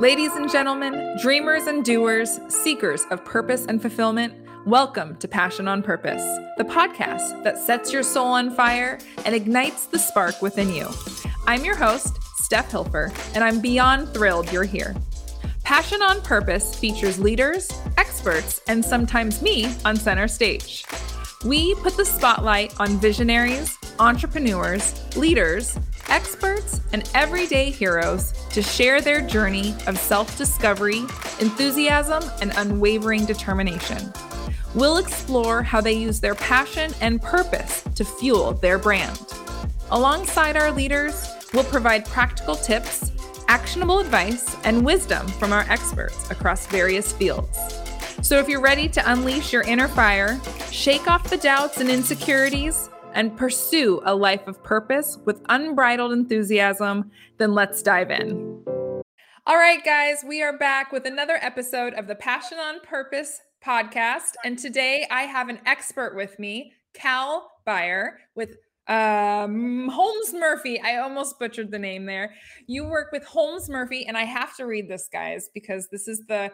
Ladies and gentlemen, dreamers and doers, seekers of purpose and fulfillment, welcome to Passion on Purpose, the podcast that sets your soul on fire and ignites the spark within you. I'm your host, Steph Hilfer, and I'm beyond thrilled you're here. Passion on Purpose features leaders, experts, and sometimes me on center stage. We put the spotlight on visionaries, entrepreneurs, leaders, experts, and everyday heroes to share their journey of self discovery, enthusiasm, and unwavering determination. We'll explore how they use their passion and purpose to fuel their brand. Alongside our leaders, we'll provide practical tips, actionable advice, and wisdom from our experts across various fields. So if you're ready to unleash your inner fire, shake off the doubts and insecurities, and pursue a life of purpose with unbridled enthusiasm, then let's dive in. All right, guys, we are back with another episode of the Passion on Purpose podcast. And today I have an expert with me, Cal Beyer, with um, Holmes Murphy. I almost butchered the name there. You work with Holmes Murphy, and I have to read this, guys, because this is the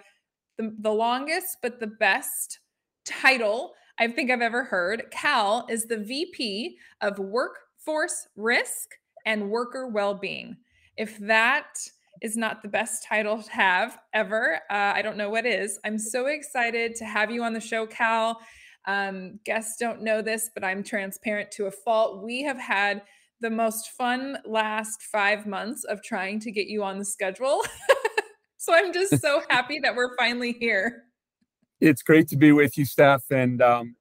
the, the longest but the best title I think I've ever heard. Cal is the VP of Workforce Risk and Worker Wellbeing. If that is not the best title to have ever, uh, I don't know what is. I'm so excited to have you on the show, Cal. Um, guests don't know this, but I'm transparent to a fault. We have had the most fun last five months of trying to get you on the schedule. so I'm just so happy that we're finally here it's great to be with you, Steph. And um,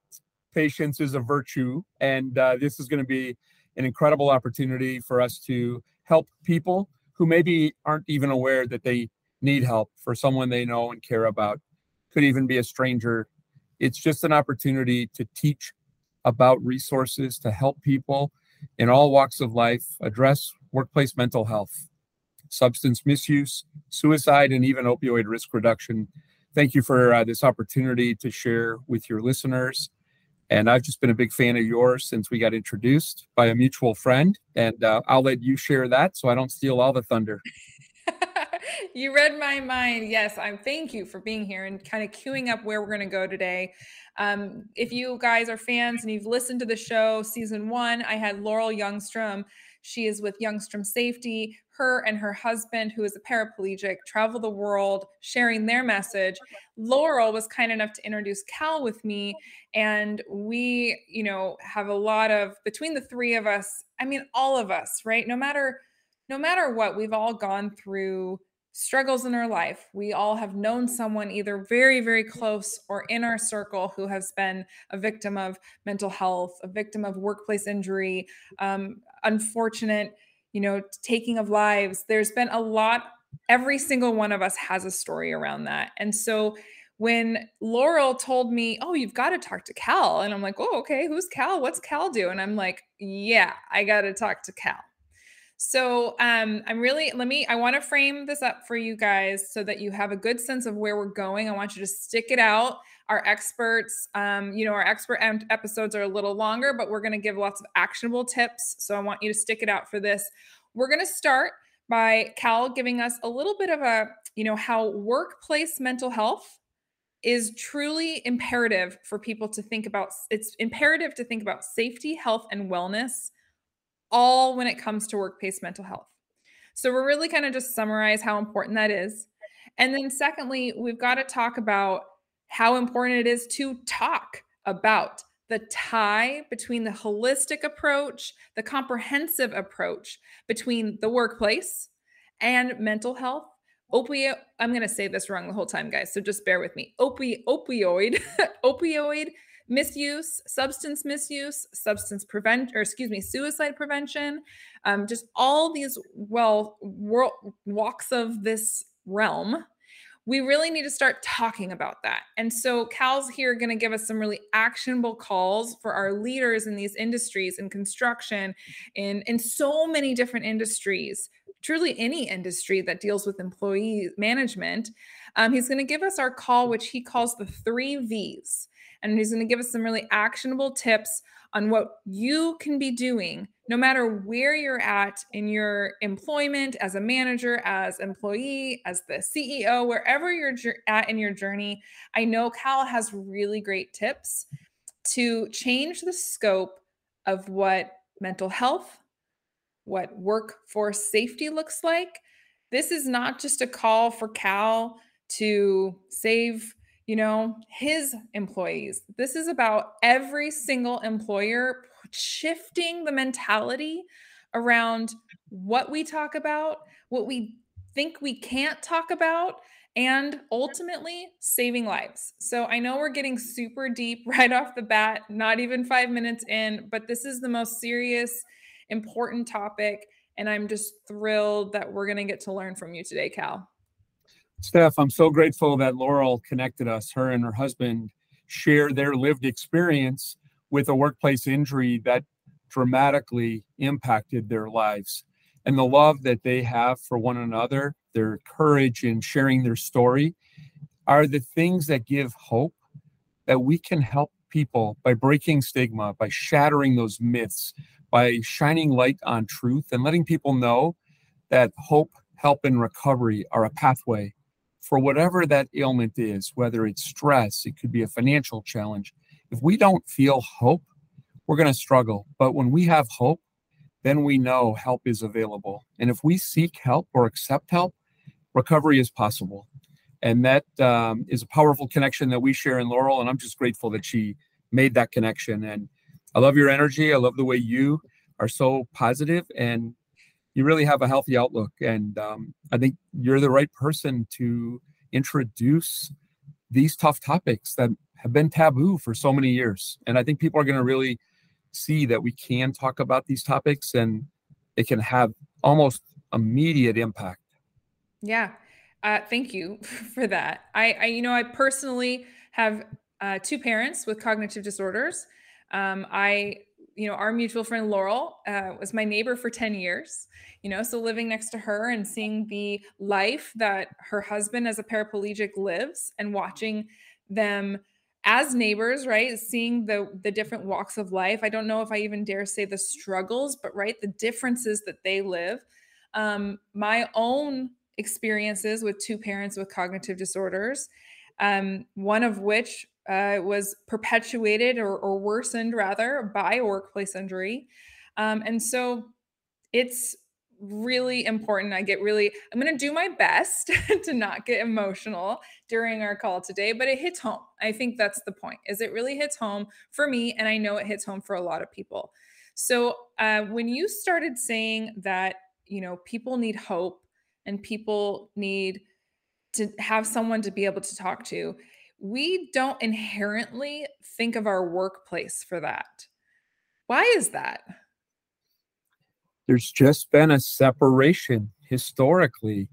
patience is a virtue. And uh, this is going to be an incredible opportunity for us to help people who maybe aren't even aware that they need help for someone they know and care about. Could even be a stranger. It's just an opportunity to teach about resources to help people in all walks of life address workplace mental health, substance misuse, suicide, and even opioid risk reduction thank you for uh, this opportunity to share with your listeners. And I've just been a big fan of yours since we got introduced by a mutual friend. And uh, I'll let you share that so I don't steal all the thunder. you read my mind. Yes, I'm. Thank you for being here and kind of queuing up where we're going to go today. Um, if you guys are fans and you've listened to the show, season one, I had Laurel Youngstrom. She is with Youngstrom Safety her and her husband, who is a paraplegic, travel the world sharing their message. Laurel was kind enough to introduce Cal with me. And we, you know, have a lot of between the three of us, I mean, all of us, right? No matter no matter what, we've all gone through struggles in our life. We all have known someone either very, very close or in our circle who has been a victim of mental health, a victim of workplace injury, um, unfortunate you know, taking of lives. There's been a lot, every single one of us has a story around that. And so when Laurel told me, Oh, you've got to talk to Cal. And I'm like, Oh, okay, who's Cal? What's Cal do? And I'm like, Yeah, I got to talk to Cal. So um, I'm really, let me, I want to frame this up for you guys so that you have a good sense of where we're going. I want you to stick it out. Our experts um, you know our expert episodes are a little longer but we're going to give lots of actionable tips. So i want you to stick it out for this. We're going to start by cal giving us a little bit of a you know how workplace mental health is truly imperative for people to think about it's imperative to think about safety health and wellness all when it comes to workplace mental health so we're really kind of just summarize how important that is and then secondly we've got to talk about how important it is to talk about the tie between the holistic approach, the comprehensive approach between the workplace and mental health. Opioid, I'm going to say this wrong the whole time, guys. So just bear with me. Opi- opioid, opioid misuse, substance misuse, substance prevent, or excuse me, suicide prevention, um, just all these well walks of this realm we really need to start talking about that. And so Cal's here going to give us some really actionable calls for our leaders in these industries in construction in in so many different industries, truly any industry that deals with employee management. Um, he's going to give us our call, which he calls the three V's. And he's going to give us some really actionable tips on what you can be doing no matter where you're at in your employment as a manager, as employee, as the CEO, wherever you're at in your journey, I know Cal has really great tips to change the scope of what mental health, what workforce safety looks like. This is not just a call for Cal to save you know, his employees. This is about every single employer shifting the mentality around what we talk about, what we think we can't talk about, and ultimately saving lives. So I know we're getting super deep right off the bat, not even five minutes in, but this is the most serious, important topic. And I'm just thrilled that we're going to get to learn from you today, Cal. Steph, I'm so grateful that Laurel connected us. Her and her husband share their lived experience with a workplace injury that dramatically impacted their lives. And the love that they have for one another, their courage in sharing their story, are the things that give hope that we can help people by breaking stigma, by shattering those myths, by shining light on truth and letting people know that hope, help, and recovery are a pathway for whatever that ailment is, whether it's stress, it could be a financial challenge. If we don't feel hope, we're going to struggle. But when we have hope, then we know help is available. And if we seek help or accept help, recovery is possible. And that um, is a powerful connection that we share in Laurel. And I'm just grateful that she made that connection. And I love your energy. I love the way you are so positive and you really have a healthy outlook. And um, I think you're the right person to introduce these tough topics that have been taboo for so many years. And I think people are going to really see that we can talk about these topics and it can have almost immediate impact. Yeah. Uh, thank you for that. I, I, you know, I personally have uh, two parents with cognitive disorders. Um, I you know, our mutual friend Laurel uh, was my neighbor for 10 years, you know, so living next to her and seeing the life that her husband as a paraplegic lives and watching them as neighbors, right? Seeing the the different walks of life. I don't know if I even dare say the struggles, but right, the differences that they live. Um, my own experiences with two parents with cognitive disorders, um, one of which uh, was perpetuated or, or, worsened rather by a workplace injury. Um, and so it's really important. I get really, I'm going to do my best to not get emotional during our call today, but it hits home. I think that's the point is it really hits home for me. And I know it hits home for a lot of people. So uh, when you started saying that, you know, people need hope and people need to have someone to be able to talk to, we don't inherently think of our workplace for that. Why is that? There's just been a separation historically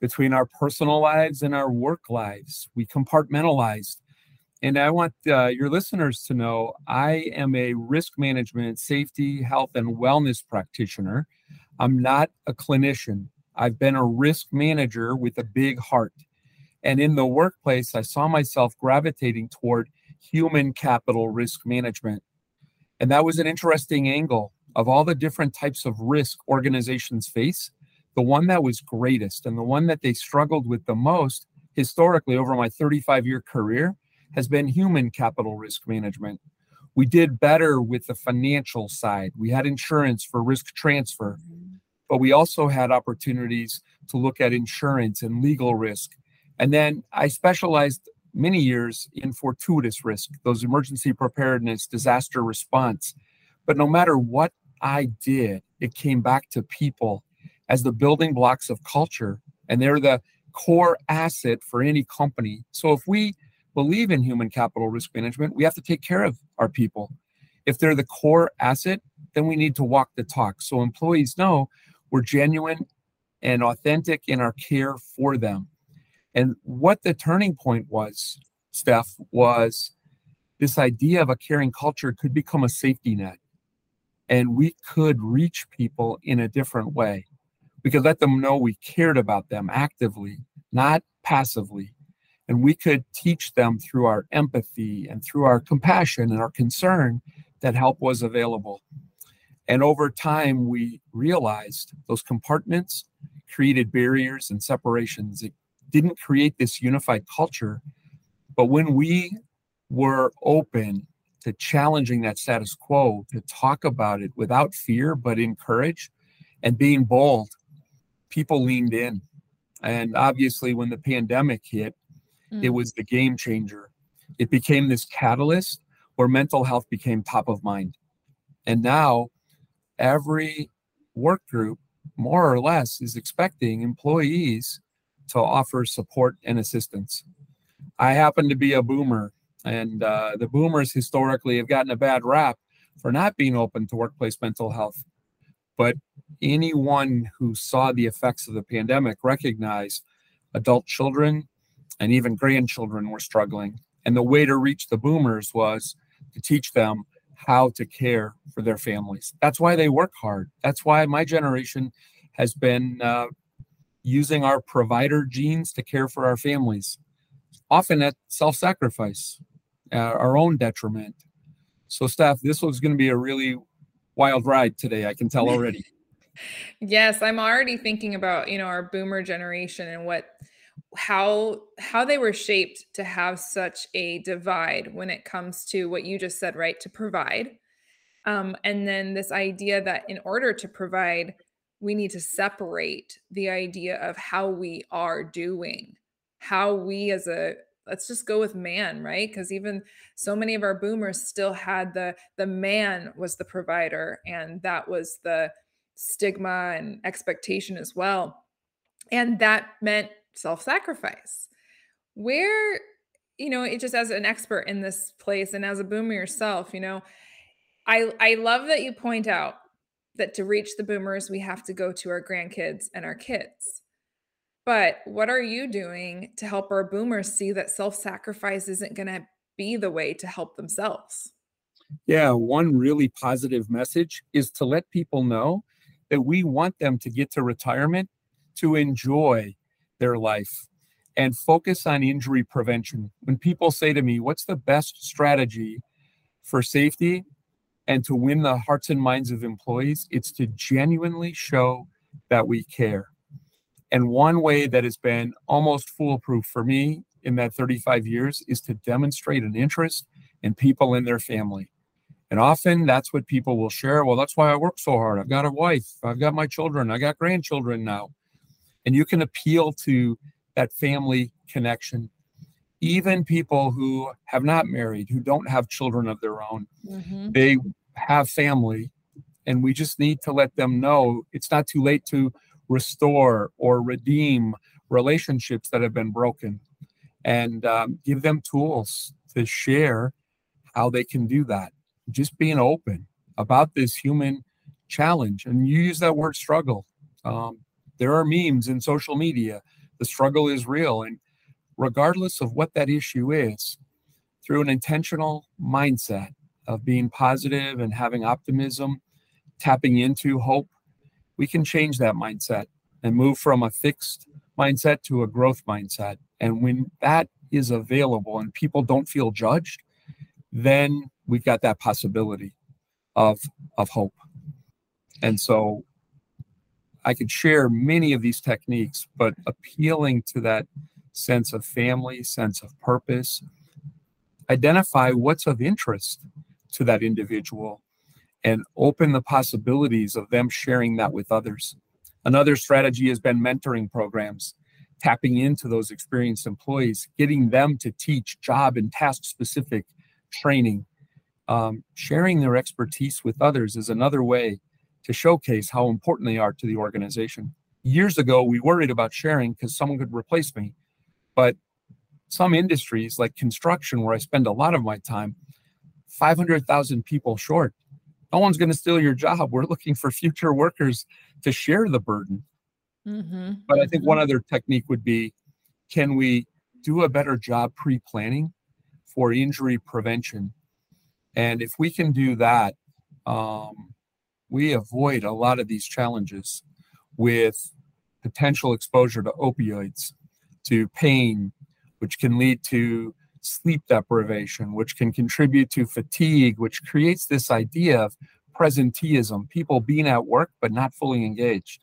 between our personal lives and our work lives. We compartmentalized. And I want uh, your listeners to know I am a risk management, safety, health, and wellness practitioner. I'm not a clinician. I've been a risk manager with a big heart. And in the workplace, I saw myself gravitating toward human capital risk management. And that was an interesting angle of all the different types of risk organizations face. The one that was greatest and the one that they struggled with the most historically over my 35 year career has been human capital risk management. We did better with the financial side. We had insurance for risk transfer, but we also had opportunities to look at insurance and legal risk and then I specialized many years in fortuitous risk, those emergency preparedness, disaster response. But no matter what I did, it came back to people as the building blocks of culture. And they're the core asset for any company. So if we believe in human capital risk management, we have to take care of our people. If they're the core asset, then we need to walk the talk. So employees know we're genuine and authentic in our care for them. And what the turning point was, Steph, was this idea of a caring culture could become a safety net. And we could reach people in a different way. We could let them know we cared about them actively, not passively. And we could teach them through our empathy and through our compassion and our concern that help was available. And over time, we realized those compartments created barriers and separations. It didn't create this unified culture. But when we were open to challenging that status quo, to talk about it without fear, but in courage and being bold, people leaned in. And obviously, when the pandemic hit, mm. it was the game changer. It became this catalyst where mental health became top of mind. And now every work group, more or less, is expecting employees to offer support and assistance. I happen to be a boomer, and uh, the boomers historically have gotten a bad rap for not being open to workplace mental health. But anyone who saw the effects of the pandemic recognized adult children and even grandchildren were struggling. And the way to reach the boomers was to teach them how to care for their families. That's why they work hard. That's why my generation has been uh, using our provider genes to care for our families, often at self sacrifice, our own detriment. So, Steph, this was going to be a really wild ride today. I can tell already. yes, I'm already thinking about you know our boomer generation and what how how they were shaped to have such a divide when it comes to what you just said right to provide um, and then this idea that in order to provide we need to separate the idea of how we are doing how we as a let's just go with man right? Because even so many of our boomers still had the the man was the provider and that was the stigma and expectation as well. And that meant self-sacrifice. Where you know it just as an expert in this place and as a boomer yourself you know i i love that you point out that to reach the boomers we have to go to our grandkids and our kids but what are you doing to help our boomers see that self-sacrifice isn't going to be the way to help themselves yeah one really positive message is to let people know that we want them to get to retirement to enjoy their life and focus on injury prevention. When people say to me, What's the best strategy for safety and to win the hearts and minds of employees? It's to genuinely show that we care. And one way that has been almost foolproof for me in that 35 years is to demonstrate an interest in people and their family. And often that's what people will share. Well, that's why I work so hard. I've got a wife, I've got my children, I got grandchildren now and you can appeal to that family connection even people who have not married who don't have children of their own mm-hmm. they have family and we just need to let them know it's not too late to restore or redeem relationships that have been broken and um, give them tools to share how they can do that just being open about this human challenge and you use that word struggle um, there are memes in social media. The struggle is real. And regardless of what that issue is, through an intentional mindset of being positive and having optimism, tapping into hope, we can change that mindset and move from a fixed mindset to a growth mindset. And when that is available and people don't feel judged, then we've got that possibility of of hope. And so I could share many of these techniques, but appealing to that sense of family, sense of purpose, identify what's of interest to that individual and open the possibilities of them sharing that with others. Another strategy has been mentoring programs, tapping into those experienced employees, getting them to teach job and task specific training. Um, sharing their expertise with others is another way to showcase how important they are to the organization. Years ago, we worried about sharing because someone could replace me. But some industries, like construction, where I spend a lot of my time, 500,000 people short. No one's going to steal your job. We're looking for future workers to share the burden. Mm-hmm. But I think one mm-hmm. other technique would be can we do a better job pre planning for injury prevention? And if we can do that, um, we avoid a lot of these challenges with potential exposure to opioids, to pain, which can lead to sleep deprivation, which can contribute to fatigue, which creates this idea of presenteeism, people being at work but not fully engaged.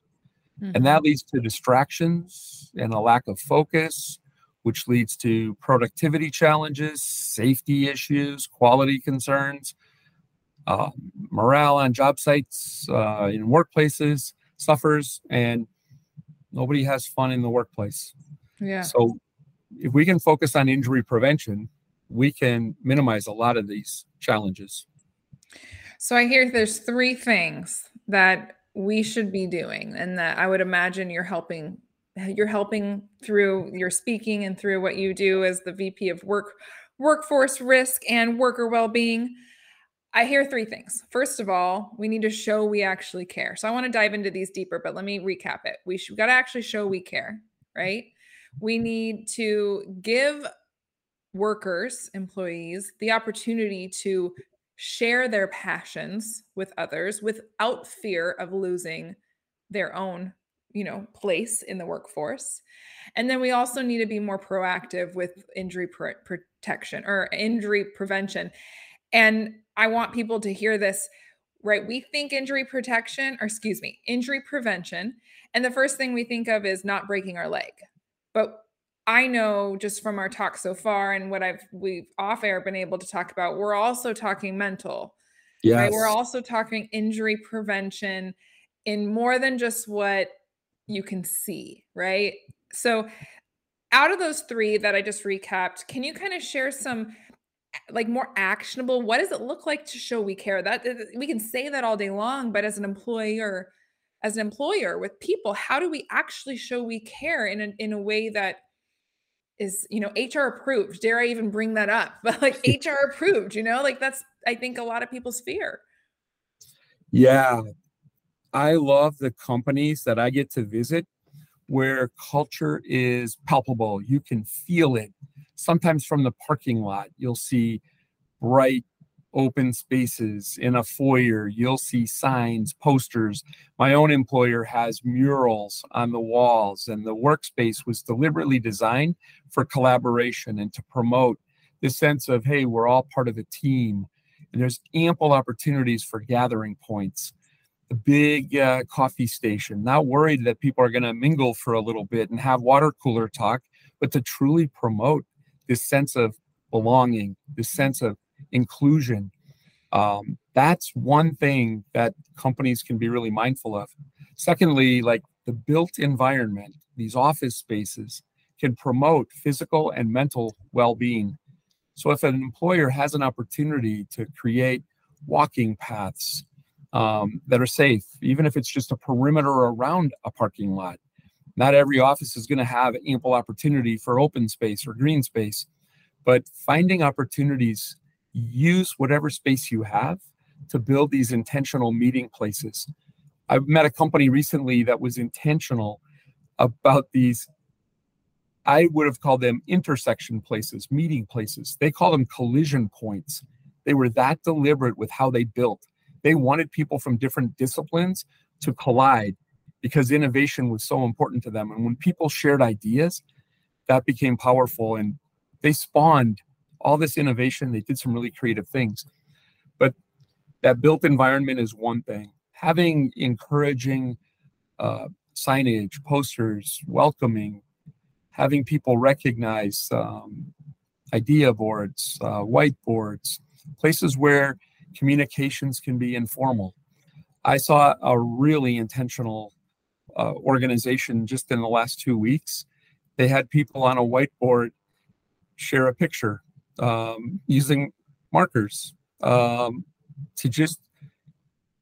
Mm-hmm. And that leads to distractions and a lack of focus, which leads to productivity challenges, safety issues, quality concerns, uh, morale on job sites, uh, in workplaces suffers, and nobody has fun in the workplace. Yeah. So if we can focus on injury prevention, we can minimize a lot of these challenges. So I hear there's three things that we should be doing and that I would imagine you're helping you're helping through your speaking and through what you do as the VP of work workforce risk and worker well-being. I hear three things. First of all, we need to show we actually care. So I want to dive into these deeper, but let me recap it. We should got to actually show we care, right? We need to give workers, employees, the opportunity to share their passions with others without fear of losing their own, you know, place in the workforce. And then we also need to be more proactive with injury protection or injury prevention. And I want people to hear this right? We think injury protection, or excuse me, injury prevention. And the first thing we think of is not breaking our leg. But I know just from our talk so far and what I've we've off air been able to talk about, we're also talking mental. Yeah. Right? We're also talking injury prevention in more than just what you can see, right? So out of those three that I just recapped, can you kind of share some like more actionable what does it look like to show we care that we can say that all day long but as an employer as an employer with people how do we actually show we care in a, in a way that is you know hr approved? Dare i even bring that up? But like hr approved you know? Like that's i think a lot of people's fear. Yeah. I love the companies that i get to visit where culture is palpable. You can feel it. Sometimes from the parking lot, you'll see bright open spaces in a foyer. You'll see signs, posters. My own employer has murals on the walls, and the workspace was deliberately designed for collaboration and to promote this sense of, hey, we're all part of a team. And there's ample opportunities for gathering points. A big uh, coffee station, not worried that people are going to mingle for a little bit and have water cooler talk, but to truly promote this sense of belonging, this sense of inclusion. Um, that's one thing that companies can be really mindful of. Secondly, like the built environment, these office spaces can promote physical and mental well being. So, if an employer has an opportunity to create walking paths um, that are safe, even if it's just a perimeter around a parking lot, not every office is going to have ample opportunity for open space or green space, but finding opportunities, use whatever space you have to build these intentional meeting places. I met a company recently that was intentional about these. I would have called them intersection places, meeting places. They call them collision points. They were that deliberate with how they built. They wanted people from different disciplines to collide because innovation was so important to them. And when people shared ideas, that became powerful and they spawned all this innovation. They did some really creative things. But that built environment is one thing. Having encouraging uh, signage, posters, welcoming, having people recognize um, idea boards, uh, whiteboards, places where communications can be informal. I saw a really intentional uh, organization just in the last two weeks. They had people on a whiteboard share a picture um, using markers um, to just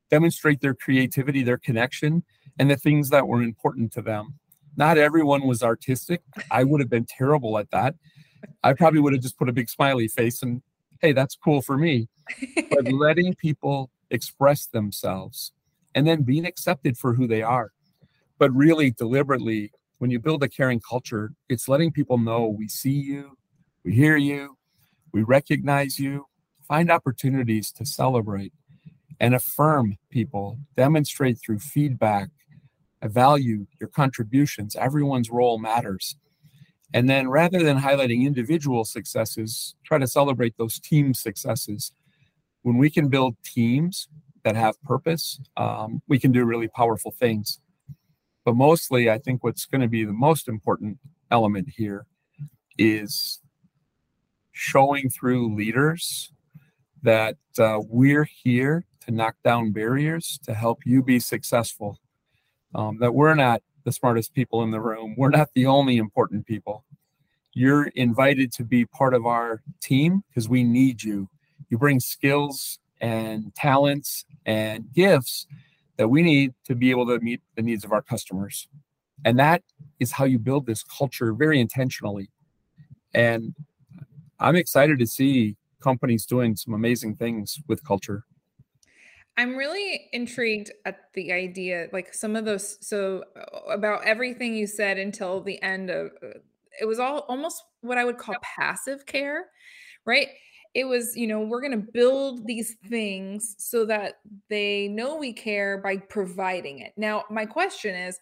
demonstrate their creativity, their connection, and the things that were important to them. Not everyone was artistic. I would have been terrible at that. I probably would have just put a big smiley face and, hey, that's cool for me. But letting people express themselves and then being accepted for who they are but really deliberately when you build a caring culture it's letting people know we see you we hear you we recognize you find opportunities to celebrate and affirm people demonstrate through feedback value your contributions. Everyone's role matters. And then rather than highlighting individual successes try to celebrate those team successes. When we can build teams that have purpose, um, we can do really powerful things. But mostly, I think what's going to be the most important element here is showing through leaders that uh, we're here to knock down barriers to help you be successful. Um, that we're not the smartest people in the room, we're not the only important people. You're invited to be part of our team because we need you. You bring skills and talents and gifts that we need to be able to meet the needs of our customers. And that is how you build this culture very intentionally. And I'm excited to see companies doing some amazing things with culture. I'm really intrigued at the idea, like some of those. So, uh, about everything you said until the end of uh, it was all almost what I would call passive care, right? It was, you know, we're going to build these things so that they know we care by providing it. Now, my question is,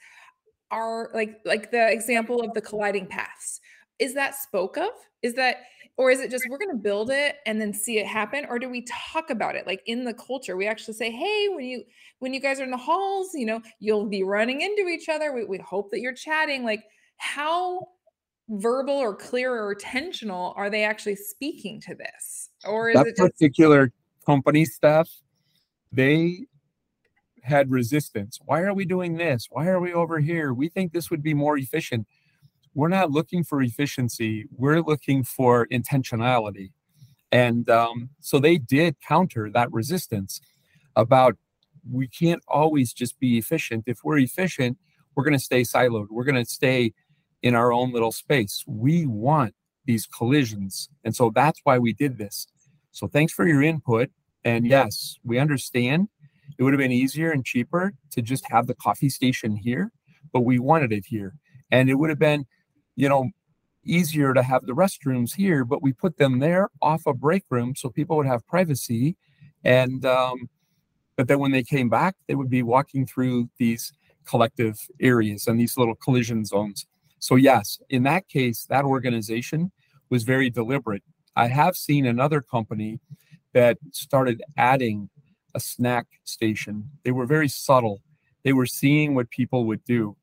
are like like the example of the colliding paths is that spoke of is that or is it just we're going to build it and then see it happen or do we talk about it? Like in the culture we actually say hey when you when you guys are in the halls you know you'll be running into each other. We, we hope that you're chatting. Like how verbal or clear or intentional are they actually speaking to this? Or is that it just- particular company staff they had resistance. Why are we doing this? Why are we over here? We think this would be more efficient we're not looking for efficiency we're looking for intentionality. And um, so they did counter that resistance about we can't always just be efficient. If we're efficient we're going to stay siloed. We're going to stay in our own little space. We want these collisions. And so that's why we did this. So thanks for your input. And yes we understand it would have been easier and cheaper to just have the coffee station here but we wanted it here. And it would have been you know, easier to have the restrooms here, but we put them there off a break room so people would have privacy. And, um, but then when they came back, they would be walking through these collective areas and these little collision zones. So, yes, in that case, that organization was very deliberate. I have seen another company that started adding a snack station. They were very subtle. They were seeing what people would do.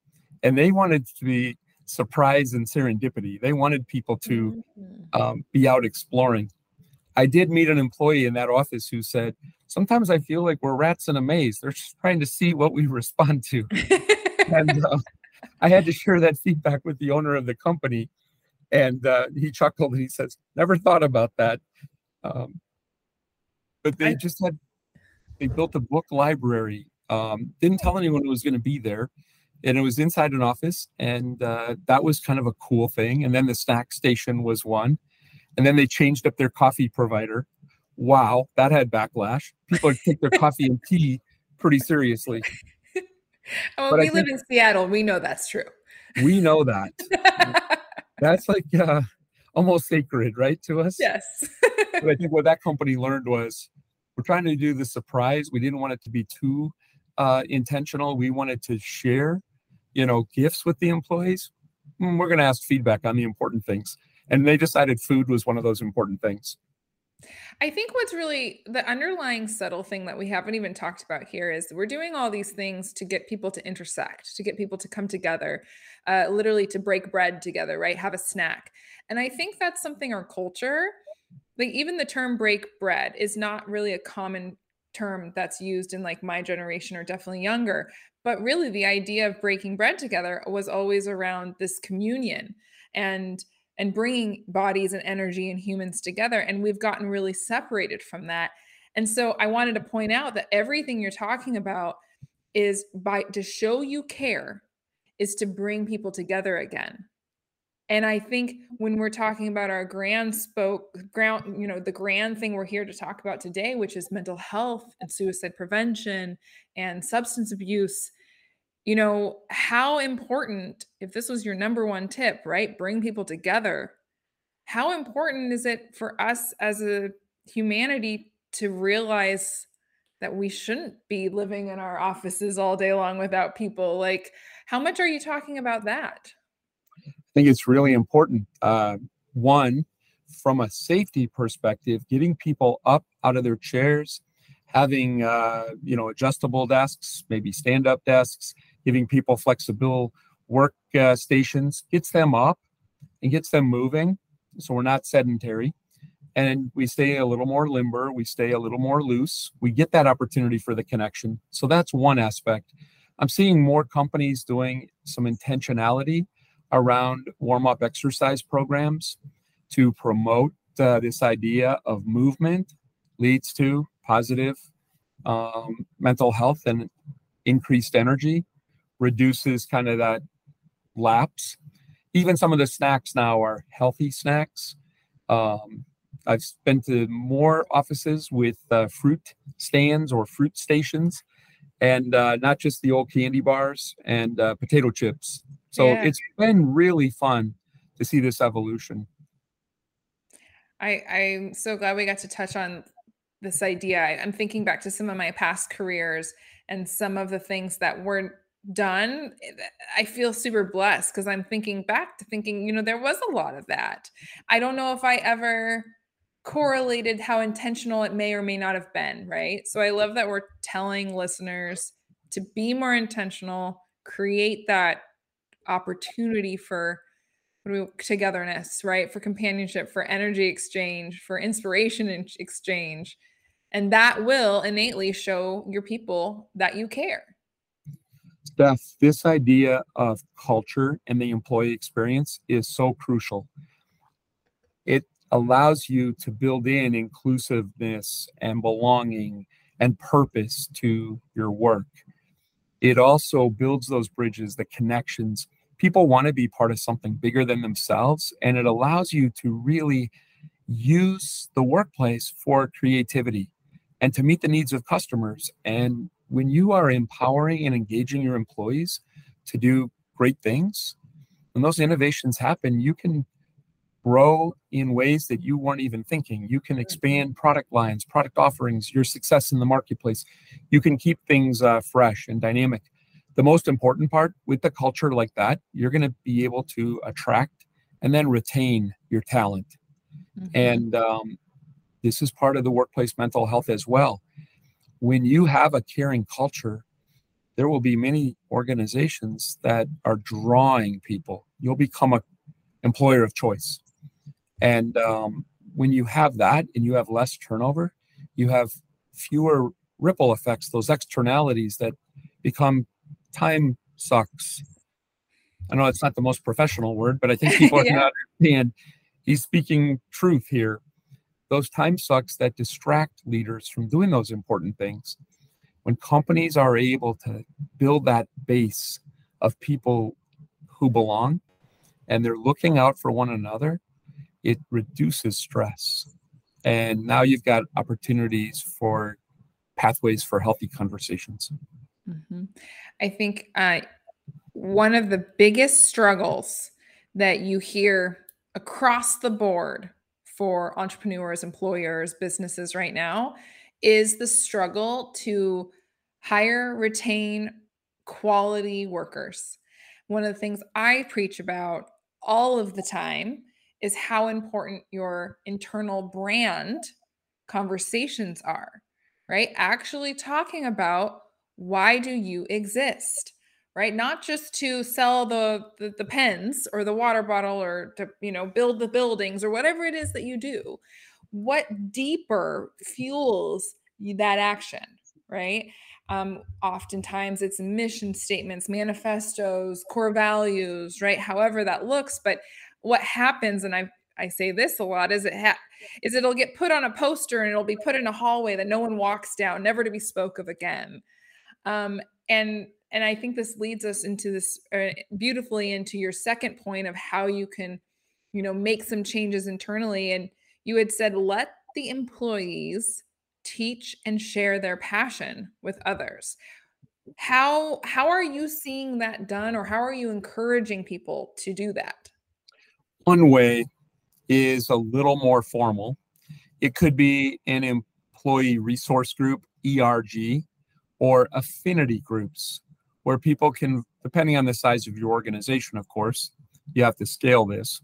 And they wanted to be surprise and serendipity. They wanted people to mm-hmm. um, be out exploring. I did meet an employee in that office who said, Sometimes I feel like we're rats in a maze. They're just trying to see what we respond to. and uh, I had to share that feedback with the owner of the company. And uh, he chuckled and he says, Never thought about that. Um, but they just had, they built a book library. Um, didn't tell anyone it was going to be there and it was inside an office and uh, that was kind of a cool thing and then the snack station was one and then they changed up their coffee provider. Wow that had backlash. People take their coffee and tea pretty seriously. Well we live in seattle we know that's true. We know that. That's like uh, almost sacred right to us? Yes. But i think what that company learned was we're trying to do the surprise. We didn't want it to be too uh, intentional. We wanted to share you know, gifts with the employees, mm, we're going to ask feedback on the important things. And they decided food was one of those important things. I think what's really the underlying subtle thing that we haven't even talked about here is we're doing all these things to get people to intersect, to get people to come together, uh, literally to break bread together, right? Have a snack. And I think that's something our culture, like even the term break bread, is not really a common term that's used in like my generation or definitely younger but really the idea of breaking bread together was always around this communion and and bringing bodies and energy and humans together and we've gotten really separated from that. And so i wanted to point out that everything you're talking about is by to show you care is to bring people together again and I think when we're talking about our grand spoke ground, you know, the grand thing we're here to talk about today, which is mental health and suicide prevention and substance abuse, you know, how important, if this was your number one tip, right? Bring people together. How important is it for us as a humanity to realize that we shouldn't be living in our offices all day long without people? Like, how much are you talking about that? I think it's really important. Uh, one, from a safety perspective, getting people up out of their chairs, having uh, you know adjustable desks, maybe stand-up desks, giving people flexible work uh, stations, gets them up and gets them moving, so we're not sedentary, and we stay a little more limber, we stay a little more loose, we get that opportunity for the connection. So that's one aspect. I'm seeing more companies doing some intentionality around warm-up exercise programs to promote uh, this idea of movement leads to positive um, mental health and increased energy, reduces kind of that lapse. Even some of the snacks now are healthy snacks. Um, I've been to more offices with uh, fruit stands or fruit stations, and uh, not just the old candy bars and uh, potato chips. So yeah. it's been really fun to see this evolution. I, I'm so glad we got to touch on this idea. I, I'm thinking back to some of my past careers and some of the things that weren't done. Eh, I feel super blessed because I'm thinking back to thinking, you know, there was a lot of that. I don't know if I ever correlated how intentional it may or may not have been, right? So I love that we're telling listeners to be more intentional, create that opportunity for togetherness, right? For companionship, for energy exchange, for inspiration and exchange. And that will innately show your people that you care. Steph, this idea of culture and the employee experience is so crucial. It allows you to build in inclusiveness and belonging and purpose to your work. It also builds those bridges, the connections. People want to be part of something bigger than themselves and it allows you to really use the workplace for creativity and to meet the needs of customers. And when you are empowering and engaging your employees to do great things when those innovations happen you can grow in ways that you weren't even thinking you can expand product lines product offerings your success in the marketplace you can keep things uh, fresh and dynamic the most important part with the culture like that, you're going to be able to attract and then retain your talent. Mm-hmm. And um, this is part of the workplace mental health as well. When you have a caring culture, there will be many organizations that are drawing people. You'll become a employer of choice. And um, when you have that and you have less turnover, you have fewer ripple effects, those externalities that become time sucks. I know it's not the most professional word, but I think people yeah. can understand he's speaking truth here. Those time sucks that distract leaders from doing those important things. When companies are able to build that base of people who belong and they're looking out for one another, it reduces stress. And now you've got opportunities for pathways for healthy conversations. Mm-hmm. I think uh, one of the biggest struggles that you hear across the board for entrepreneurs, employers, businesses right now is the struggle to hire, retain quality workers. One of the things I preach about all of the time is how important your internal brand conversations are, right? Actually talking about why do you exist right? Not just to sell the, the, the pens or the water bottle or to you know build the buildings or whatever it is that you do. What deeper fuels that action right? Um, oftentimes it's mission statements manifestos core values right? However that looks but what happens and i i say this a lot is it ha- is it'll get put on a poster and it'll be put in a hallway that no one walks down never to be spoke of again um, and and I think this leads us into this uh, beautifully into your second point of how you can, you know, make some changes internally. And you had said let the employees teach and share their passion with others. How how are you seeing that done, or how are you encouraging people to do that? One way is a little more formal. It could be an employee resource group, ERG, or affinity groups where people can, depending on the size of your organization, of course, you have to scale this.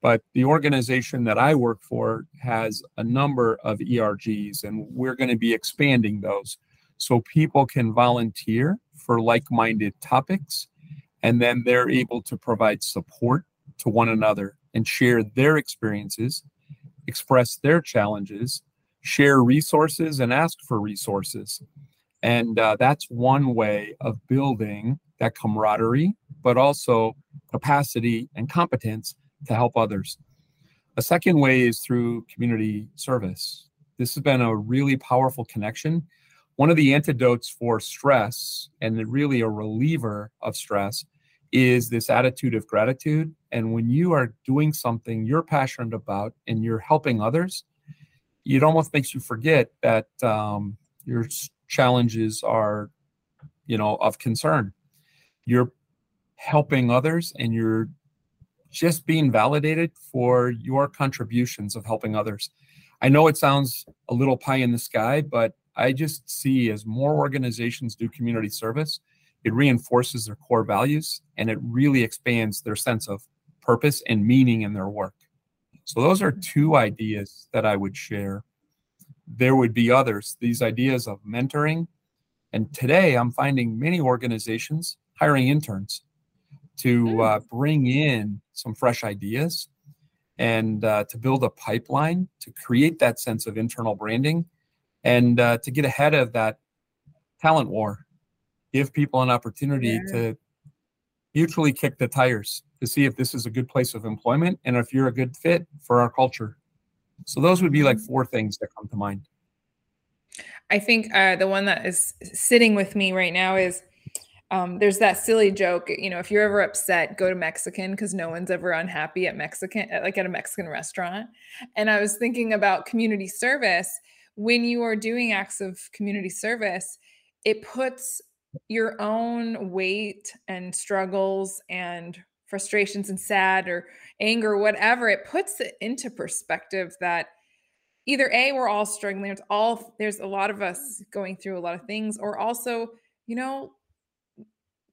But the organization that I work for has a number of ERGs, and we're going to be expanding those so people can volunteer for like minded topics, and then they're able to provide support to one another and share their experiences, express their challenges, share resources, and ask for resources. And uh, that's one way of building that camaraderie, but also capacity and competence to help others. A second way is through community service. This has been a really powerful connection. One of the antidotes for stress and really a reliever of stress is this attitude of gratitude. And when you are doing something you're passionate about and you're helping others, it almost makes you forget that um, your challenges are, you know, of concern. You're helping others and you're just being validated for your contributions of helping others. I know it sounds a little pie in the sky, but I just see as more organizations do community service, it reinforces their core values and it really expands their sense of purpose and meaning in their work. So, those are two ideas that I would share. There would be others, these ideas of mentoring. And today I'm finding many organizations hiring interns to hmm. uh, bring in some fresh ideas and uh, to build a pipeline to create that sense of internal branding and uh, to get ahead of that talent war give people an opportunity yeah. to mutually kick the tires to see if this is a good place of employment and if you're a good fit for our culture so those would be like mm-hmm. four things that come to mind i think uh, the one that is sitting with me right now is um, there's that silly joke, you know, if you're ever upset, go to Mexican because no one's ever unhappy at Mexican, like at a Mexican restaurant. And I was thinking about community service. When you are doing acts of community service, it puts your own weight and struggles and frustrations and sad or anger, whatever, it puts it into perspective that either A, we're all struggling, there's all there's a lot of us going through a lot of things, or also, you know,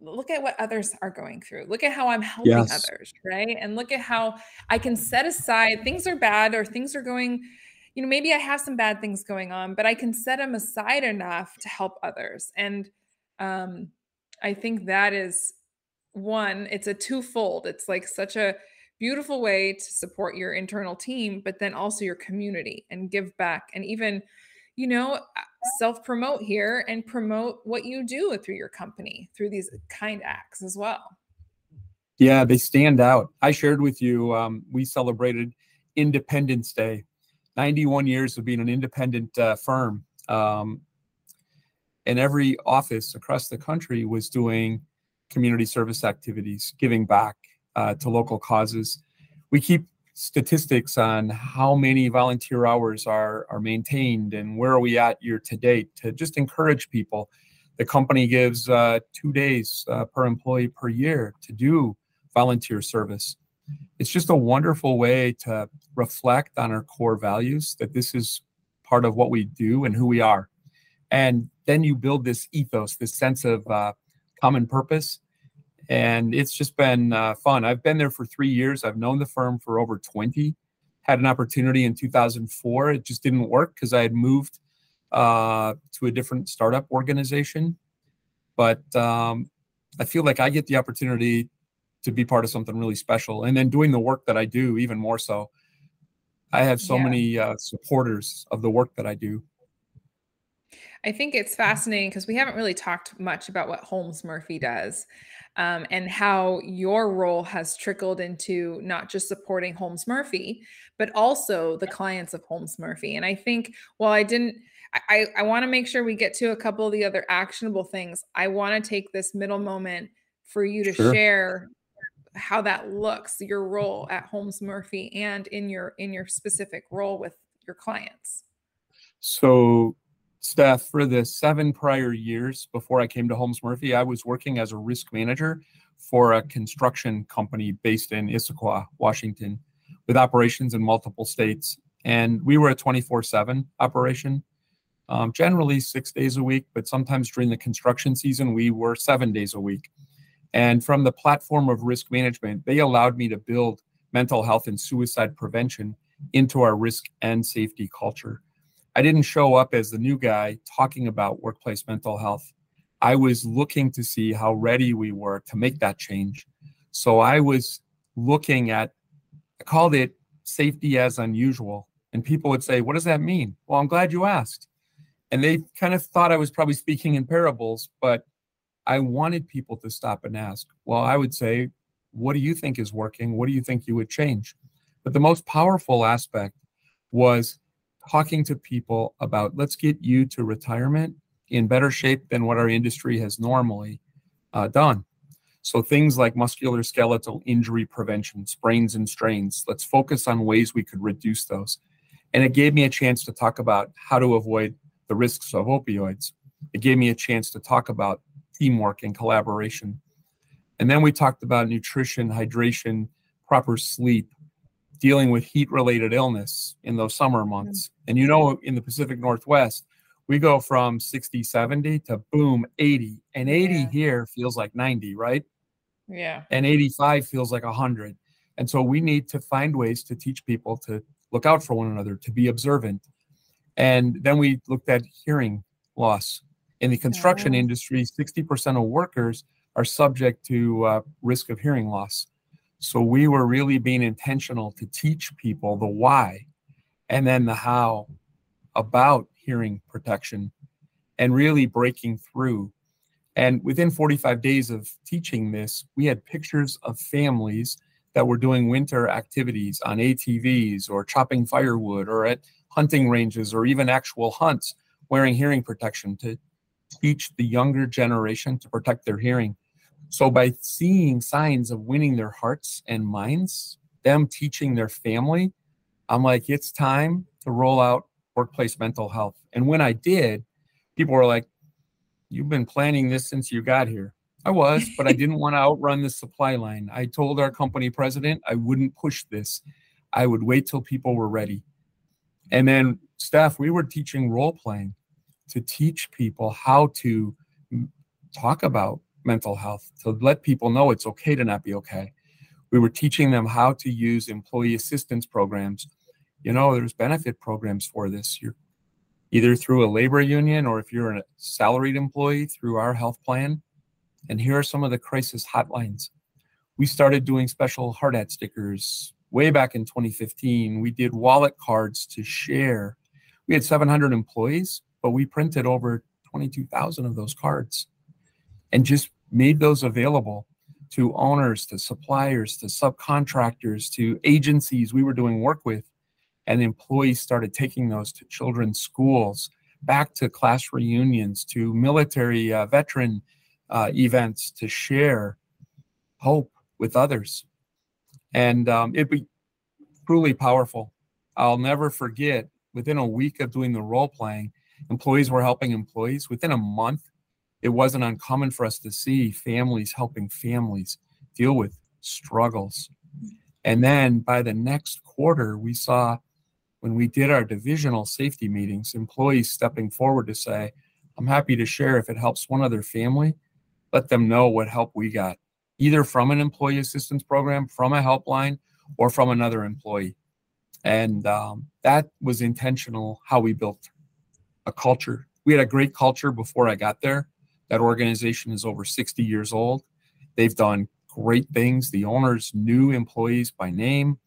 look at what others are going through. Look at how I'm helping yes. others, right? And look at how I can set aside things are bad or things are going, you know, maybe I have some bad things going on, but I can set them aside enough to help others. And um, I think that is one, it's a twofold. It's like such a beautiful way to support your internal team, but then also your community and give back and even, you know, self promote here and promote what you do through your company through these kind acts as well. Yeah, they stand out. I shared with you, um, we celebrated Independence Day, 91 years of being an independent uh, firm. Um, and every office across the country was doing community service activities, giving back uh, to local causes. We keep statistics on how many volunteer hours are are maintained and where are we at year to date to just encourage people. The company gives uh, two days uh, per employee per year to do volunteer service. It's just a wonderful way to reflect on our core values that this is part of what we do and who we are. And then you build this ethos, this sense of uh, common purpose and it's just been uh, fun. I've been there for three years. I've known the firm for over 20. Had an opportunity in 2004. It just didn't work because I had moved uh, to a different startup organization. But um, I feel like I get the opportunity to be part of something really special. And then doing the work that I do, even more so. I have so yeah. many uh, supporters of the work that I do. I think it's fascinating because we haven't really talked much about what Holmes Murphy does um, and how your role has trickled into not just supporting Holmes Murphy, but also the clients of Holmes Murphy. And I think while I didn't, I, I want to make sure we get to a couple of the other actionable things. I want to take this middle moment for you to sure. share how that looks, your role at Holmes Murphy and in your in your specific role with your clients. So Steph, for the seven prior years before I came to Holmes Murphy, I was working as a risk manager for a construction company based in Issaquah, Washington, with operations in multiple states. And we were a 24 7 operation, um, generally six days a week, but sometimes during the construction season, we were seven days a week. And from the platform of risk management, they allowed me to build mental health and suicide prevention into our risk and safety culture. I didn't show up as the new guy talking about workplace mental health. I was looking to see how ready we were to make that change. So I was looking at, I called it safety as unusual. And people would say, What does that mean? Well, I'm glad you asked. And they kind of thought I was probably speaking in parables, but I wanted people to stop and ask. Well, I would say, What do you think is working? What do you think you would change? But the most powerful aspect was talking to people about let's get you to retirement in better shape than what our industry has normally uh, done. So things like musculoskeletal injury prevention, sprains and strains, let's focus on ways we could reduce those. And it gave me a chance to talk about how to avoid the risks of opioids. It gave me a chance to talk about teamwork and collaboration. And then we talked about nutrition, hydration, proper sleep, dealing with heat related illness in those summer months. And you know, in the Pacific Northwest, we go from 60, 70 to boom, 80. And 80 yeah. here feels like 90, right? Yeah. And 85 feels like 100. And so we need to find ways to teach people to look out for one another, to be observant. And then we looked at hearing loss. In the construction oh. industry, 60% of workers are subject to uh, risk of hearing loss. So we were really being intentional to teach people the why and then the how about hearing protection and really breaking through. And within 45 days of teaching this, we had pictures of families that were doing winter activities on ATVs or chopping firewood or at hunting ranges or even actual hunts wearing hearing protection to teach the younger generation to protect their hearing. So by seeing signs of winning their hearts and minds, them teaching their family, I'm like, it's time to roll out workplace mental health. And when I did, people were like, You've been planning this since you got here. I was, but I didn't want to outrun the supply line. I told our company president I wouldn't push this. I would wait till people were ready. And then, Steph, we were teaching role playing to teach people how to talk about mental health, to let people know it's okay to not be okay. We were teaching them how to use employee assistance programs. You know, there's benefit programs for this. You're either through a labor union or if you're a salaried employee through our health plan. And here are some of the crisis hotlines. We started doing special hard hat stickers way back in 2015. We did wallet cards to share. We had 700 employees, but we printed over 22,000 of those cards and just made those available to owners, to suppliers, to subcontractors, to agencies we were doing work with. And employees started taking those to children's schools, back to class reunions, to military uh, veteran uh, events to share hope with others. And um, it'd be truly powerful. I'll never forget within a week of doing the role playing, employees were helping employees. Within a month, it wasn't uncommon for us to see families helping families deal with struggles. And then by the next quarter, we saw when we did our divisional safety meetings, employees stepping forward to say, I'm happy to share if it helps one other family, let them know what help we got, either from an employee assistance program, from a helpline, or from another employee. And um, that was intentional how we built a culture. We had a great culture before I got there. That organization is over 60 years old. They've done great things. The owners knew employees by name.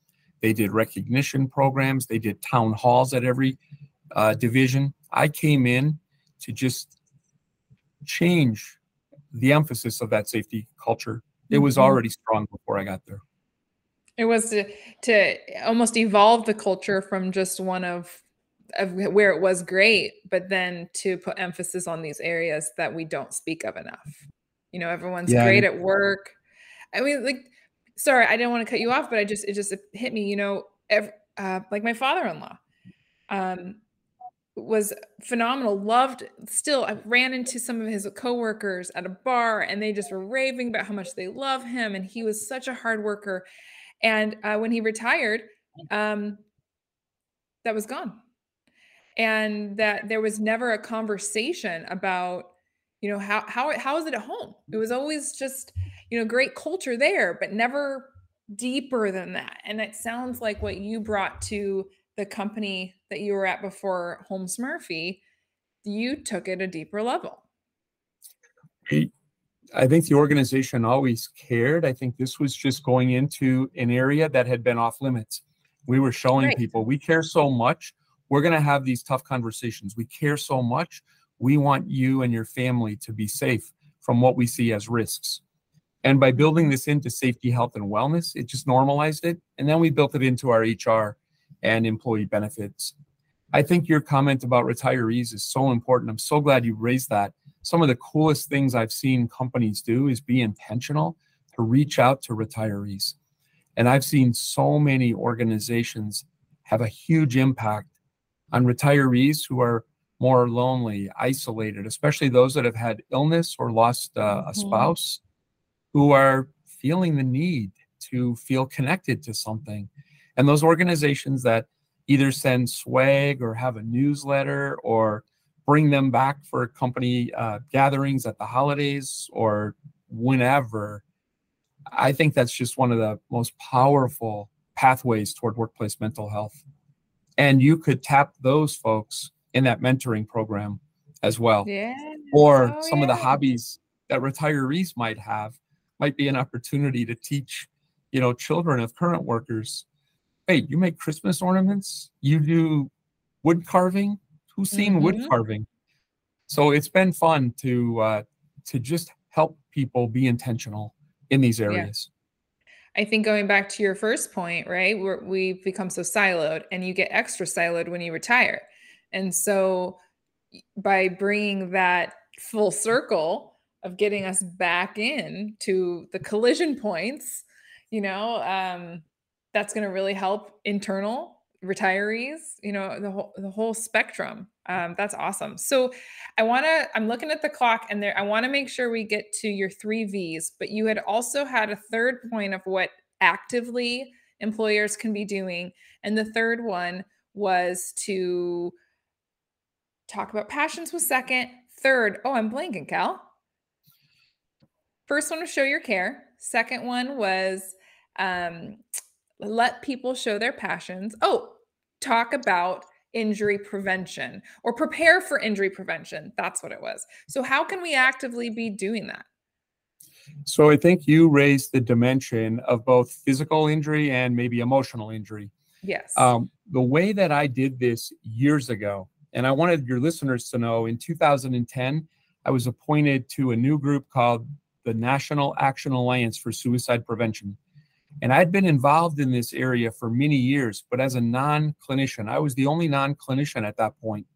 They did recognition programs. They did town halls at every uh, division. I came in to just change the emphasis of that safety culture. It was mm-hmm. already strong before I got there. It was to, to almost evolve the culture from just one of of where it was great, but then to put emphasis on these areas that we don't speak of enough. You know, everyone's yeah. great at work. I mean, like, sorry, I didn't want to cut you off, but I just it just hit me. You know, every, uh, like my father-in-law um, was phenomenal. Loved. Still, I ran into some of his coworkers at a bar, and they just were raving about how much they love him, and he was such a hard worker. And uh, when he retired, um, that was gone and that there was never a conversation about you know how how how is it at home it was always just you know great culture there but never deeper than that. And it sounds like what you brought to the company that you were at before Holmes Murphy, you took it a deeper level. I think the organization always cared. I think this was just going into an area that had been off limits. We were showing right. people we care so much. We're going to have these tough conversations. We care so much. We want you and your family to be safe from what we see as risks. And by building this into safety, health, and wellness, it just normalized it. And then we built it into our HR and employee benefits. I think your comment about retirees is so important. I'm so glad you raised that. Some of the coolest things I've seen companies do is be intentional to reach out to retirees. And I've seen so many organizations have a huge impact on retirees who are more lonely, isolated, especially those that have had illness or lost uh, mm-hmm. a spouse, who are feeling the need to feel connected to something. And those organizations that either send swag or have a newsletter or bring them back for company uh, gatherings at the holidays or whenever, I think that's just one of the most powerful pathways toward workplace mental health. And you could tap those folks in that mentoring program as well. Yeah. Or oh, some yeah. of the hobbies that retirees might have might be an opportunity to teach, you know, children of current workers, hey, you make Christmas ornaments, you do wood carving. Who's seen mm-hmm. wood carving? So it's been fun to uh, to just help people be intentional in these areas. I think going back to your first point, right? Where we've become so siloed, and you get extra siloed when you retire. And so by bringing that full circle of getting us back in to the collision points, you know, um, that's going to really help internal retirees, you know, the whole the whole spectrum. Um, that's awesome. So I want to, I'm looking at the clock and there, I want to make sure we get to your three V's, but you had also had a third point of what actively employers can be doing. And the third one was to Talk about passions was second. Third, oh, I'm blanking, Cal. First one was show your care. Second one was um, let people show their passions. Oh, talk about injury prevention or prepare for injury prevention. That's what it was. So, how can we actively be doing that? So, I think you raised the dimension of both physical injury and maybe emotional injury. Yes. Um, the way that I did this years ago and I wanted your listeners to know in 2010, I was appointed to a new group called the National Action Alliance for Suicide Prevention. And I'd been involved in this area for many years, but as a non clinician, I was the only non clinician at that point.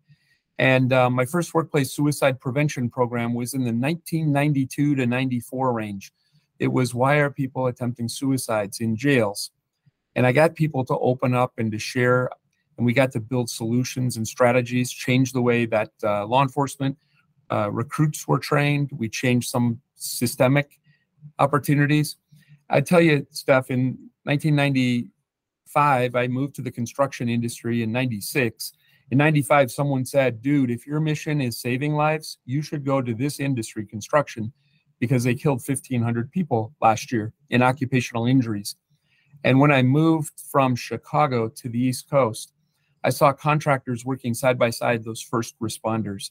And uh, my first workplace suicide prevention program was in the 1992 to 94 range. It was why are people attempting suicides in jails? And I got people to open up and to share and we got to build solutions and strategies, change the way that uh, law enforcement uh, recruits were trained. We changed some systemic opportunities. I tell you, Steph, in 1995, I moved to the construction industry in 96. In 95, someone said, dude, if your mission is saving lives, you should go to this industry, construction, because they killed 1,500 people last year in occupational injuries. And when I moved from Chicago to the East Coast, I saw contractors working side by side those first responders.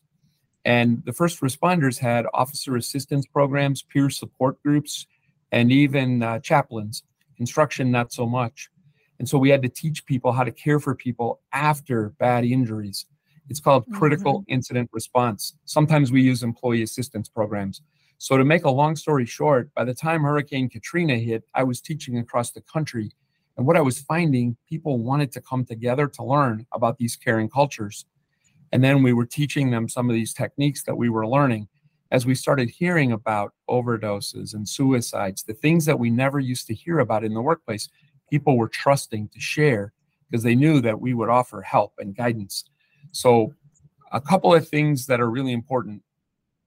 And the first responders had officer assistance programs, peer support groups, and even uh, chaplains. Instruction, not so much. And so we had to teach people how to care for people after bad injuries. It's called critical mm-hmm. incident response. Sometimes we use employee assistance programs. So, to make a long story short, by the time Hurricane Katrina hit, I was teaching across the country and what I was finding, people wanted to come together to learn about these caring cultures. And then we were teaching them some of these techniques that we were learning as we started hearing about overdoses and suicides, the things that we never used to hear about in the workplace. People were trusting to share because they knew that we would offer help and guidance. So, a couple of things that are really important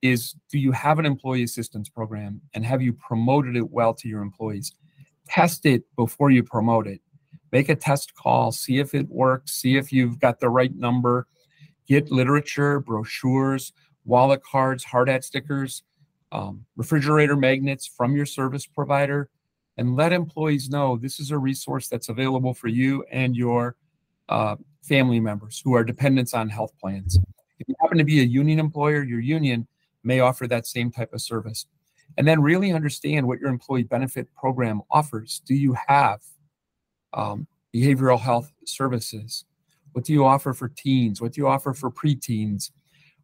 is do you have an employee assistance program and have you promoted it well to your employees? test it before you promote it. Make a test call, see if it works, see if you've got the right number. Get literature, brochures, wallet cards, hard hat stickers, um, refrigerator magnets from your service provider. and let employees know this is a resource that's available for you and your uh, family members who are dependents on health plans. If you happen to be a union employer, your union may offer that same type of service. And then really understand what your employee benefit program offers. Do you have um, behavioral health services? What do you offer for teens? What do you offer for preteens?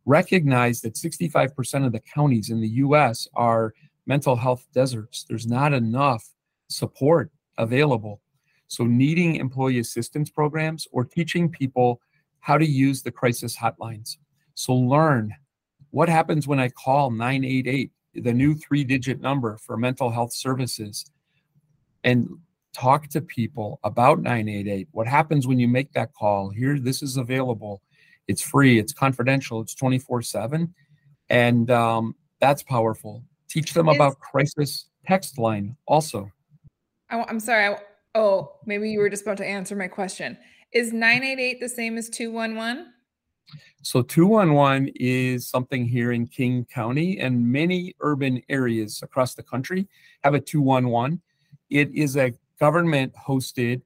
Recognize that 65% of the counties in the US are mental health deserts. There's not enough support available. So, needing employee assistance programs or teaching people how to use the crisis hotlines. So, learn what happens when I call 988, the new three digit number for mental health services, and talk to people about 988. What happens when you make that call? Here, this is available. It's free, it's confidential, it's 24 7. And um, that's powerful. Teach them about crisis text line also. I, am sorry. I, oh, maybe you were just about to answer my question. Is 988 the same as 211? So 211 is something here in King County and many urban areas across the country have a 211. It is a government hosted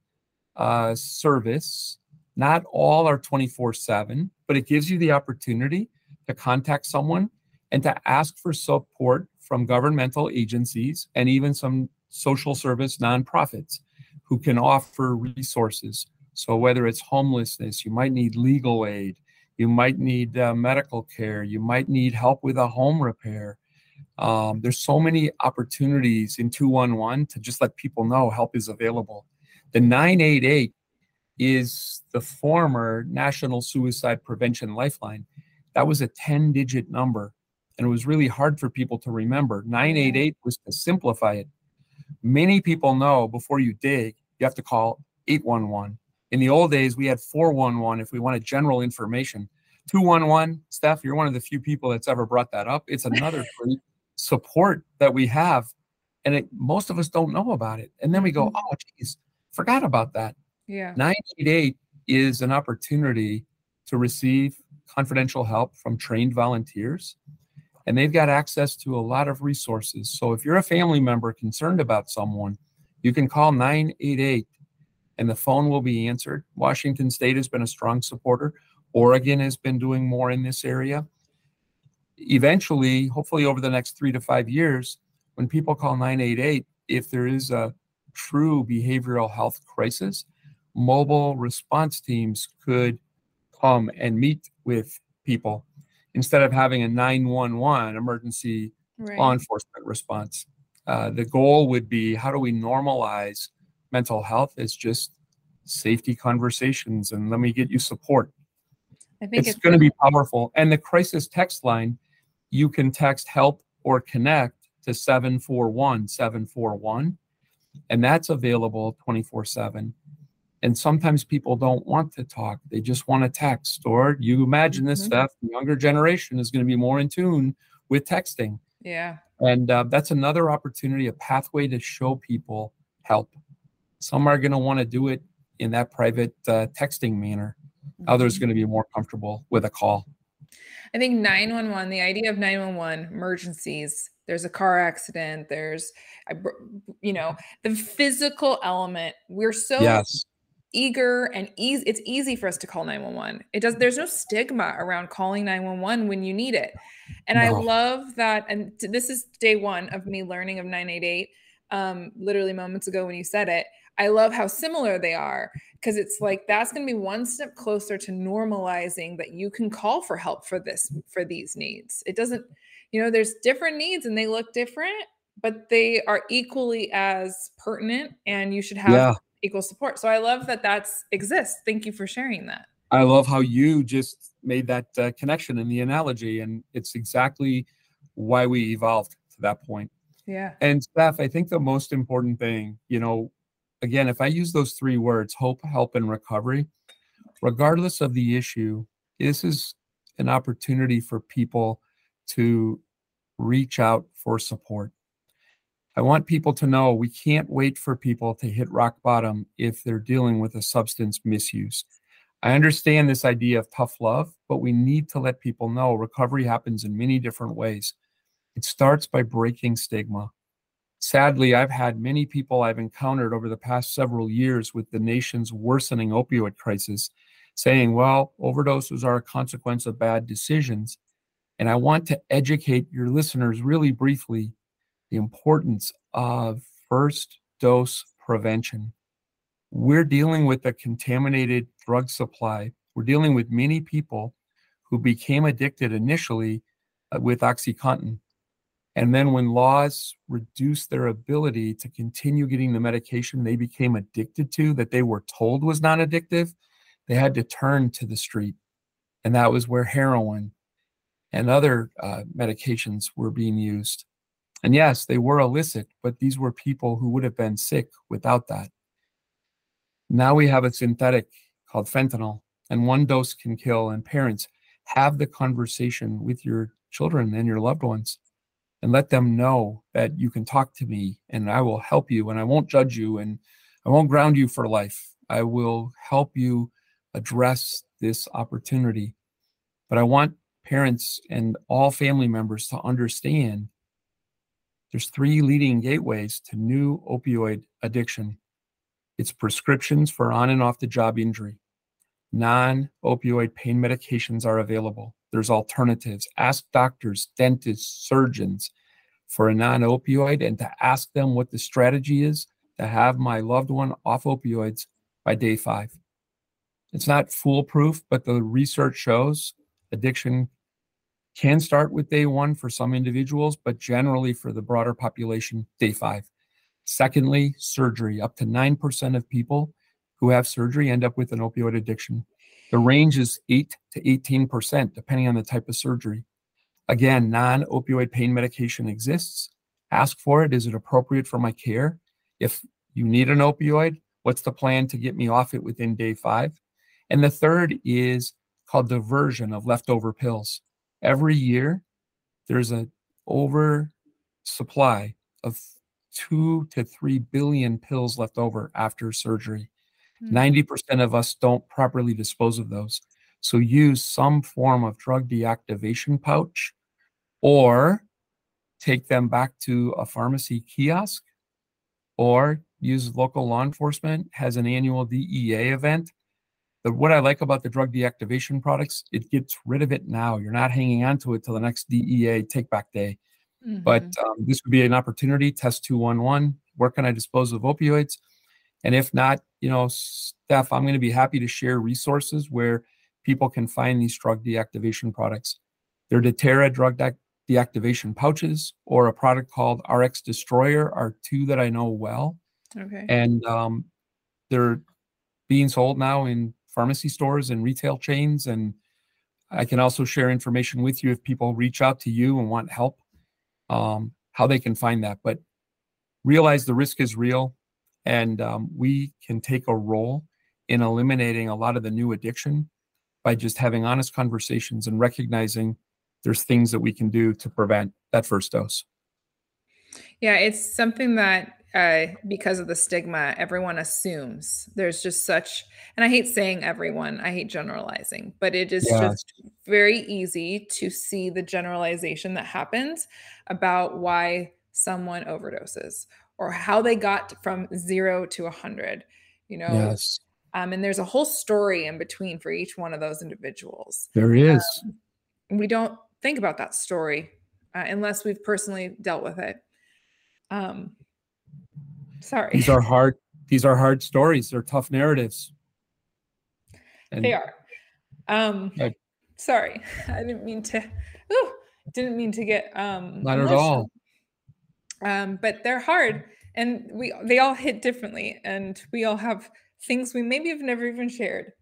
uh, service. Not all are 24 7, but it gives you the opportunity to contact someone and to ask for support from governmental agencies and even some social service nonprofits who can offer resources. So, whether it's homelessness, you might need legal aid, you might need uh, medical care, you might need help with a home repair. Um, there's so many opportunities in 211 to just let people know help is available. The 988 is the former National Suicide Prevention Lifeline. That was a 10 digit number, and it was really hard for people to remember. 988 was to simplify it. Many people know before you dig, you have to call 811. In the old days, we had 411 if we wanted general information. 211, Steph, you're one of the few people that's ever brought that up. It's another great support that we have. And it, most of us don't know about it. And then we go, mm-hmm. oh, geez, forgot about that. Yeah. 988 is an opportunity to receive confidential help from trained volunteers and they've got access to a lot of resources. So if you're a family member concerned about someone, you can call 988 and the phone will be answered. Washington State has been a strong supporter. Oregon has been doing more in this area. Eventually, hopefully over the next three to five years, when people call 988, if there is a true behavioral health crisis, mobile response teams could come and meet with people instead of having a 911 emergency right. law enforcement response. Uh, the goal would be how do we normalize mental health as just safety conversations and let me get you support. I think it's, it's going to be powerful. And the crisis text line, you can text help or connect to 741 741, and that's available 24 7. And sometimes people don't want to talk. They just want to text. Or you imagine this mm-hmm. stuff, the younger generation is going to be more in tune with texting. Yeah. And uh, that's another opportunity, a pathway to show people help. Some are going to want to do it in that private uh, texting manner. Mm-hmm. Others are going to be more comfortable with a call. I think 911, the idea of 911 emergencies, there's a car accident, there's, you know, the physical element. We're so yes eager and easy it's easy for us to call 911 it does there's no stigma around calling 911 when you need it. And no. i love that and this is day one of me learning of 988 um, literally moments ago when you said it. I love how similar they are because it's like that's going to be one step closer to normalizing that you can call for help for this for these needs. It doesn't you know there's different needs and they look different but they are equally as pertinent and you should have yeah equal support. So I love that that's exists. Thank you for sharing that. I love how you just made that uh, connection in the analogy, and it's exactly why we evolved to that point. Yeah. And Steph, I think the most important thing, you know, again, if I use those three words, hope, help, and recovery, regardless of the issue, this is an opportunity for people to reach out for support. I want people to know we can't wait for people to hit rock bottom if they're dealing with a substance misuse. I understand this idea of tough love, but we need to let people know recovery happens in many different ways. It starts by breaking stigma. Sadly, I've had many people I've encountered over the past several years with the nation's worsening opioid crisis saying, well, overdoses are a consequence of bad decisions. And I want to educate your listeners really briefly the importance of first dose prevention. We're dealing with a contaminated drug supply. We're dealing with many people who became addicted initially uh, with OxyContin and then when laws reduced their ability to continue getting the medication they became addicted to that they were told was non addictive, they had to turn to the street. And that was where heroin and other uh, medications were being used. And yes, they were illicit, but these were people who would have been sick without that. Now we have a synthetic called fentanyl, and one dose can kill. And parents, have the conversation with your children and your loved ones and let them know that you can talk to me and I will help you and I won't judge you and I won't ground you for life. I will help you address this opportunity. But I want parents and all family members to understand there's three leading gateways to new opioid addiction. It's prescriptions for on and off the job injury. Non opioid pain medications are available. There's alternatives. Ask doctors, dentists, surgeons for a non opioid and to ask them what the strategy is to have my loved one off opioids by day five. It's not foolproof, but the research shows addiction can start with day one for some individuals, but generally for the broader population, day five. Secondly, surgery. Up to 9% of people who have surgery end up with an opioid addiction. The range is 8 to 18%, depending on the type of surgery. Again, non opioid pain medication exists. Ask for it. Is it appropriate for my care? If you need an opioid, what's the plan to get me off it within day five? And the third is called diversion of leftover pills. Every year, there's an oversupply of two to three billion pills left over after surgery. 90% hmm. of us don't properly dispose of those. So use some form of drug deactivation pouch or take them back to a pharmacy kiosk or use local law enforcement has an annual DEA event. But what I like about the drug deactivation products, it gets rid of it now. You're not hanging on to it till the next DEA take back day. Mm-hmm. But um, this would be an opportunity. Test 211. Where can I dispose of opioids? And if not, you know, Steph, I'm going to be happy to share resources where people can find these drug deactivation products. Their Deterra drug de- deactivation pouches or a product called RX Destroyer are two that I know well. Okay. And um, they're being sold now in pharmacy stores and retail chains. And I can also share information with you if people reach out to you and want help, um, how they can find that. But realize the risk is real and um, we can take a role in eliminating a lot of the new addiction by just having honest conversations and recognizing there's things that we can do to prevent that first dose. Yeah, it's something that uh, because of the stigma, everyone assumes there's just such, and I hate saying everyone, I hate generalizing, but it is yeah. just very easy to see the generalization that happens about why someone overdoses or how they got from zero to a hundred, you know? Yes. Um, and there's a whole story in between for each one of those individuals. There is. Um, we don't think about that story uh, unless we've personally dealt with it. Um, sorry. These are hard. These are hard stories. They're tough narratives. And they are. Um, I, sorry, I didn't mean to. Ooh, didn't mean to get um. Not emotional. at all um, but they're hard and we they all hit differently and we all have things we maybe have never even shared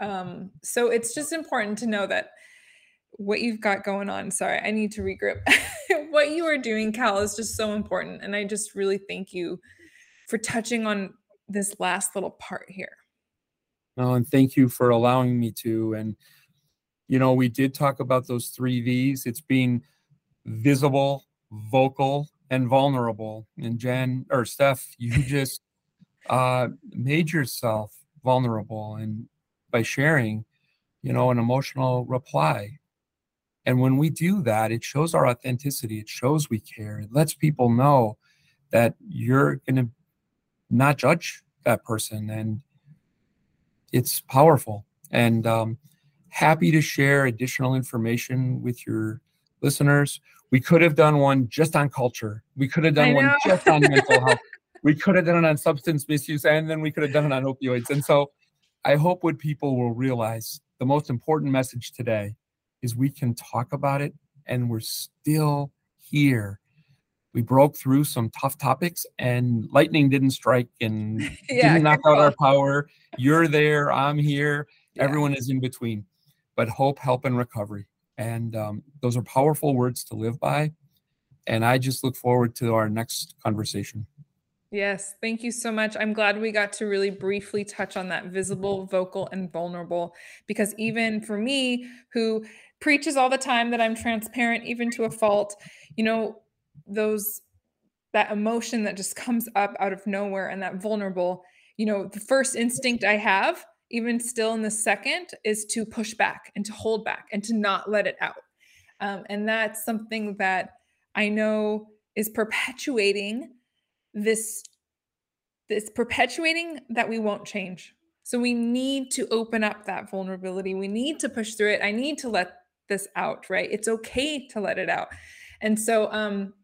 um, so it's just important to know that what you've got going on sorry i need to regroup what you are doing cal is just so important and i just really thank you for touching on this last little part here oh and thank you for allowing me to and you know we did talk about those three v's it's being visible vocal and vulnerable. And Jen or Steph, you just uh, made yourself vulnerable and by sharing, you know, an emotional reply. And when we do that, it shows our authenticity. It shows we care. It lets people know that you're going to not judge that person. And it's powerful. And um, happy to share additional information with your listeners. We could have done one just on culture. We could have done one just on mental health. We could have done it on substance misuse, and then we could have done it on opioids. And so I hope what people will realize the most important message today is we can talk about it and we're still here. We broke through some tough topics and lightning didn't strike and yeah, didn't knock out our power. You're there, I'm here, yeah. everyone is in between. But hope, help, and recovery. And um, those are powerful words to live by. And I just look forward to our next conversation. Yes, thank you so much. I'm glad we got to really briefly touch on that visible, vocal, and vulnerable because even for me, who preaches all the time that I'm transparent, even to a fault, you know, those that emotion that just comes up out of nowhere and that vulnerable, you know, the first instinct I have, even still in the second, is to push back and to hold back and to not let it out. Um, and that's something that I know is perpetuating this this perpetuating that we won't change. So we need to open up that vulnerability. We need to push through it. I need to let this out, right? It's okay to let it out. And so um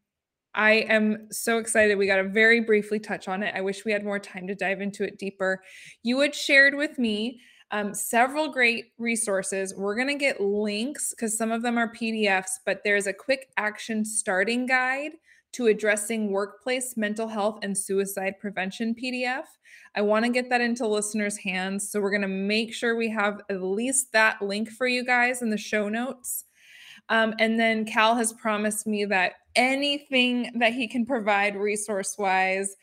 I am so excited. We got to very briefly touch on it. I wish we had more time to dive into it deeper. You had shared with me um, several great resources. We're going to get links because some of them are PDFs, but there's a quick action starting guide to addressing workplace mental health and suicide prevention PDF. I want to get that into listeners' hands. So we're going to make sure we have at least that link for you guys in the show notes. Um, and then Cal has promised me that anything that he can provide resource wise,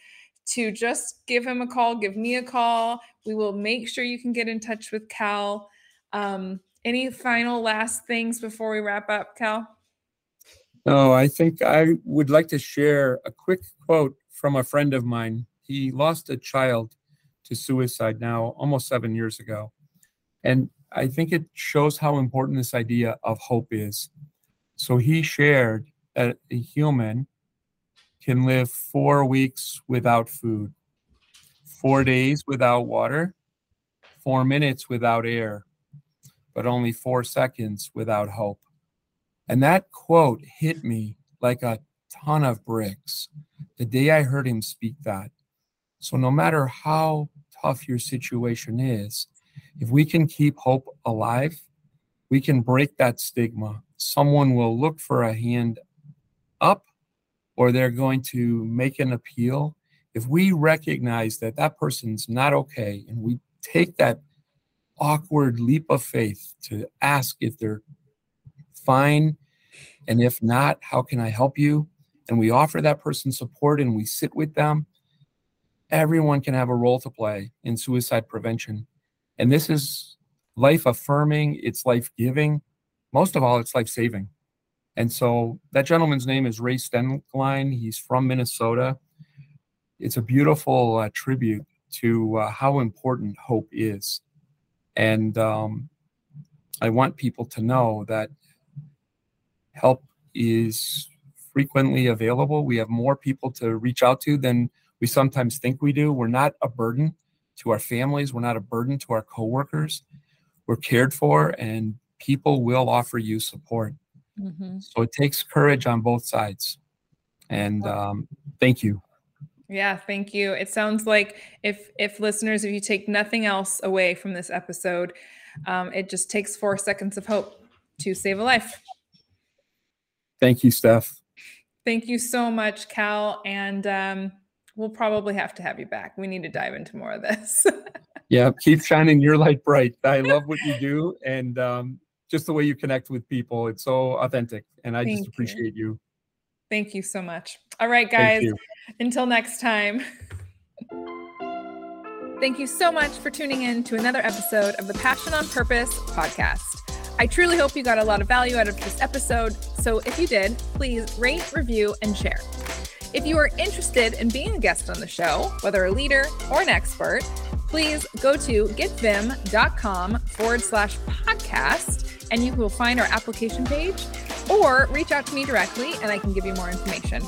to just give him a call, give me a call. We will make sure you can get in touch with Cal. Um, any final last things before we wrap up, Cal? No, I think I would like to share a quick quote from a friend of mine. He lost a child to suicide now almost seven years ago. And I think it shows how important this idea of hope is. So he shared that a human can live four weeks without food, four days without water, four minutes without air, but only four seconds without hope. And that quote hit me like a ton of bricks the day I heard him speak that. So, no matter how tough your situation is, if we can keep hope alive, we can break that stigma. Someone will look for a hand up or they're going to make an appeal. If we recognize that that person's not okay and we take that awkward leap of faith to ask if they're fine and if not, how can I help you? And we offer that person support and we sit with them. Everyone can have a role to play in suicide prevention. And this is life affirming, it's life giving. Most of all, it's life saving. And so that gentleman's name is Ray Stengline. He's from Minnesota. It's a beautiful uh, tribute to uh, how important hope is. And um, I want people to know that help is frequently available. We have more people to reach out to than we sometimes think we do. We're not a burden to our families, we're not a burden to our coworkers. We're cared for, and people will offer you support. Mm-hmm. So it takes courage on both sides. And um, thank you. Yeah, thank you. It sounds like if if listeners, if you take nothing else away from this episode, um, it just takes four seconds of hope to save a life. Thank you, Steph. Thank you so much, Cal. And um, we'll probably have to have you back. We need to dive into more of this. yeah, keep shining your light bright. I love what you do and um, just the way you connect with people. It's so authentic, and I Thank just appreciate you. you. Thank you so much. All right, guys. Until next time. Thank you so much for tuning in to another episode of the Passion on Purpose podcast. I truly hope you got a lot of value out of this episode. So if you did, please rate, review, and share. If you are interested in being a guest on the show, whether a leader or an expert, please go to getViim.com forward slash podcast and you will find our application page or reach out to me directly and I can give you more information.